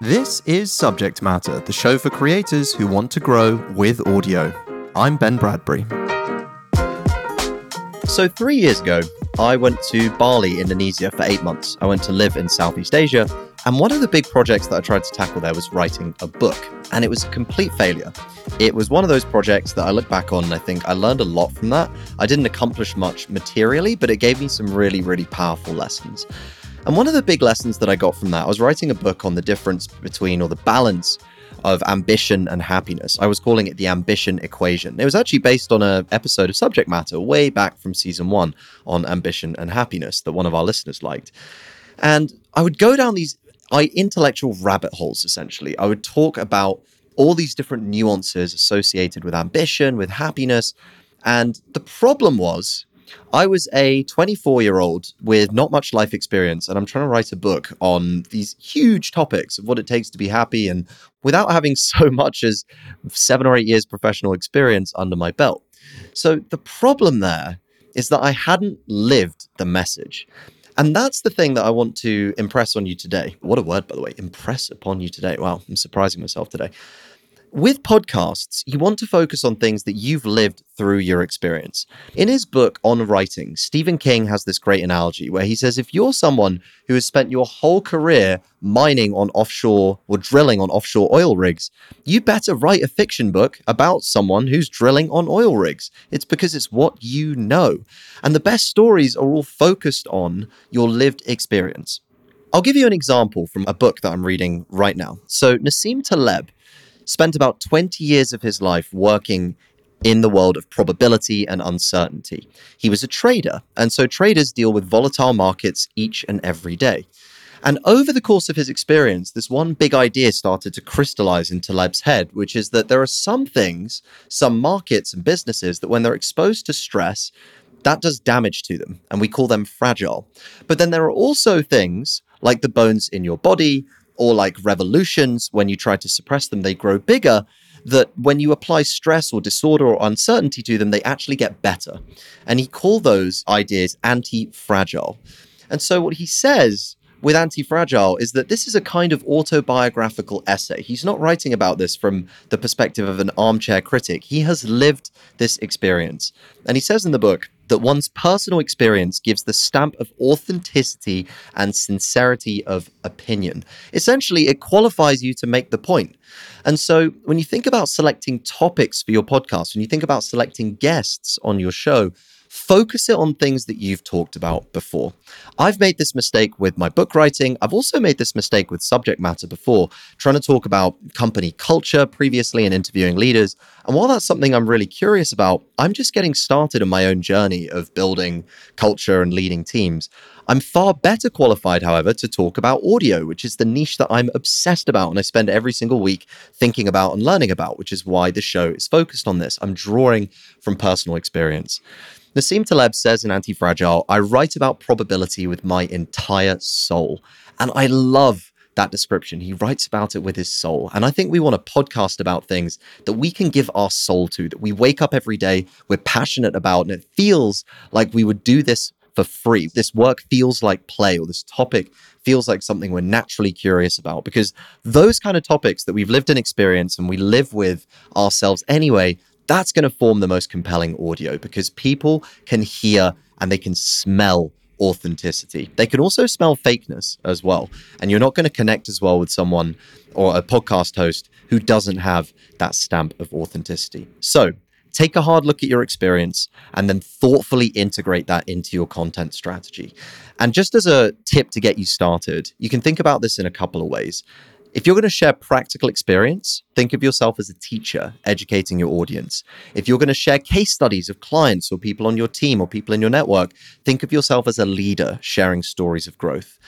This is Subject Matter, the show for creators who want to grow with audio. I'm Ben Bradbury. So, three years ago, I went to Bali, Indonesia for eight months. I went to live in Southeast Asia. And one of the big projects that I tried to tackle there was writing a book. And it was a complete failure. It was one of those projects that I look back on and I think I learned a lot from that. I didn't accomplish much materially, but it gave me some really, really powerful lessons. And one of the big lessons that I got from that, I was writing a book on the difference between or the balance of ambition and happiness. I was calling it the ambition equation. It was actually based on an episode of Subject Matter way back from season one on ambition and happiness that one of our listeners liked. And I would go down these intellectual rabbit holes, essentially. I would talk about all these different nuances associated with ambition, with happiness. And the problem was, I was a 24 year old with not much life experience, and I'm trying to write a book on these huge topics of what it takes to be happy, and without having so much as seven or eight years professional experience under my belt. So the problem there is that I hadn't lived the message. And that's the thing that I want to impress on you today. What a word, by the way, impress upon you today. Wow, I'm surprising myself today with podcasts, you want to focus on things that you've lived through your experience. In his book on writing, Stephen King has this great analogy where he says if you're someone who has spent your whole career mining on offshore or drilling on offshore oil rigs, you better write a fiction book about someone who's drilling on oil rigs. It's because it's what you know. And the best stories are all focused on your lived experience. I'll give you an example from a book that I'm reading right now. So, Nassim Taleb spent about 20 years of his life working in the world of probability and uncertainty. He was a trader, and so traders deal with volatile markets each and every day. And over the course of his experience, this one big idea started to crystallize in Taleb's head, which is that there are some things, some markets and businesses that when they're exposed to stress, that does damage to them, and we call them fragile. But then there are also things like the bones in your body, or like revolutions, when you try to suppress them, they grow bigger. That when you apply stress or disorder or uncertainty to them, they actually get better. And he called those ideas anti fragile. And so, what he says with Anti Fragile is that this is a kind of autobiographical essay. He's not writing about this from the perspective of an armchair critic. He has lived this experience. And he says in the book that one's personal experience gives the stamp of authenticity and sincerity of opinion. Essentially, it qualifies you to make the point. And so, when you think about selecting topics for your podcast, when you think about selecting guests on your show, focus it on things that you've talked about before. I've made this mistake with my book writing. I've also made this mistake with subject matter before, trying to talk about company culture previously and interviewing leaders. And while that's something I'm really curious about, I'm just getting started on my own journey of building culture and leading teams. I'm far better qualified, however, to talk about audio, which is the niche that I'm obsessed about and I spend every single week thinking about and learning about, which is why the show is focused on this. I'm drawing from personal experience. Nassim Taleb says in Anti-Fragile, I write about probability with my entire soul. And I love that description. He writes about it with his soul. And I think we want a podcast about things that we can give our soul to, that we wake up every day, we're passionate about, and it feels like we would do this for free. This work feels like play, or this topic feels like something we're naturally curious about. Because those kind of topics that we've lived in experience and we live with ourselves anyway, that's going to form the most compelling audio because people can hear and they can smell authenticity. They can also smell fakeness as well. And you're not going to connect as well with someone or a podcast host who doesn't have that stamp of authenticity. So, take a hard look at your experience and then thoughtfully integrate that into your content strategy. And just as a tip to get you started, you can think about this in a couple of ways. If you're going to share practical experience, think of yourself as a teacher educating your audience. If you're going to share case studies of clients or people on your team or people in your network, think of yourself as a leader sharing stories of growth.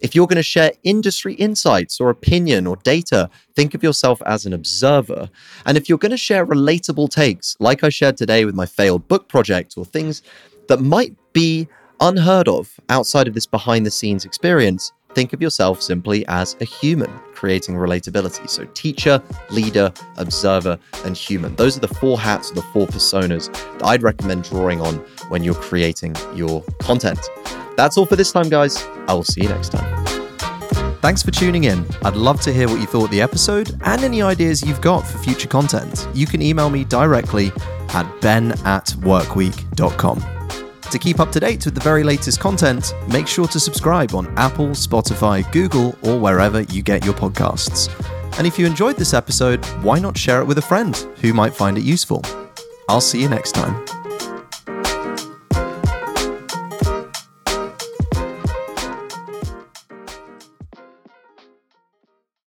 If you're going to share industry insights or opinion or data, think of yourself as an observer. And if you're going to share relatable takes, like I shared today with my failed book project or things that might be unheard of outside of this behind the scenes experience, think of yourself simply as a human creating relatability. So, teacher, leader, observer, and human. Those are the four hats, the four personas that I'd recommend drawing on when you're creating your content. That's all for this time, guys. I will see you next time. Thanks for tuning in. I'd love to hear what you thought of the episode and any ideas you've got for future content. You can email me directly at ben at workweek.com. To keep up to date with the very latest content, make sure to subscribe on Apple, Spotify, Google, or wherever you get your podcasts. And if you enjoyed this episode, why not share it with a friend who might find it useful? I'll see you next time.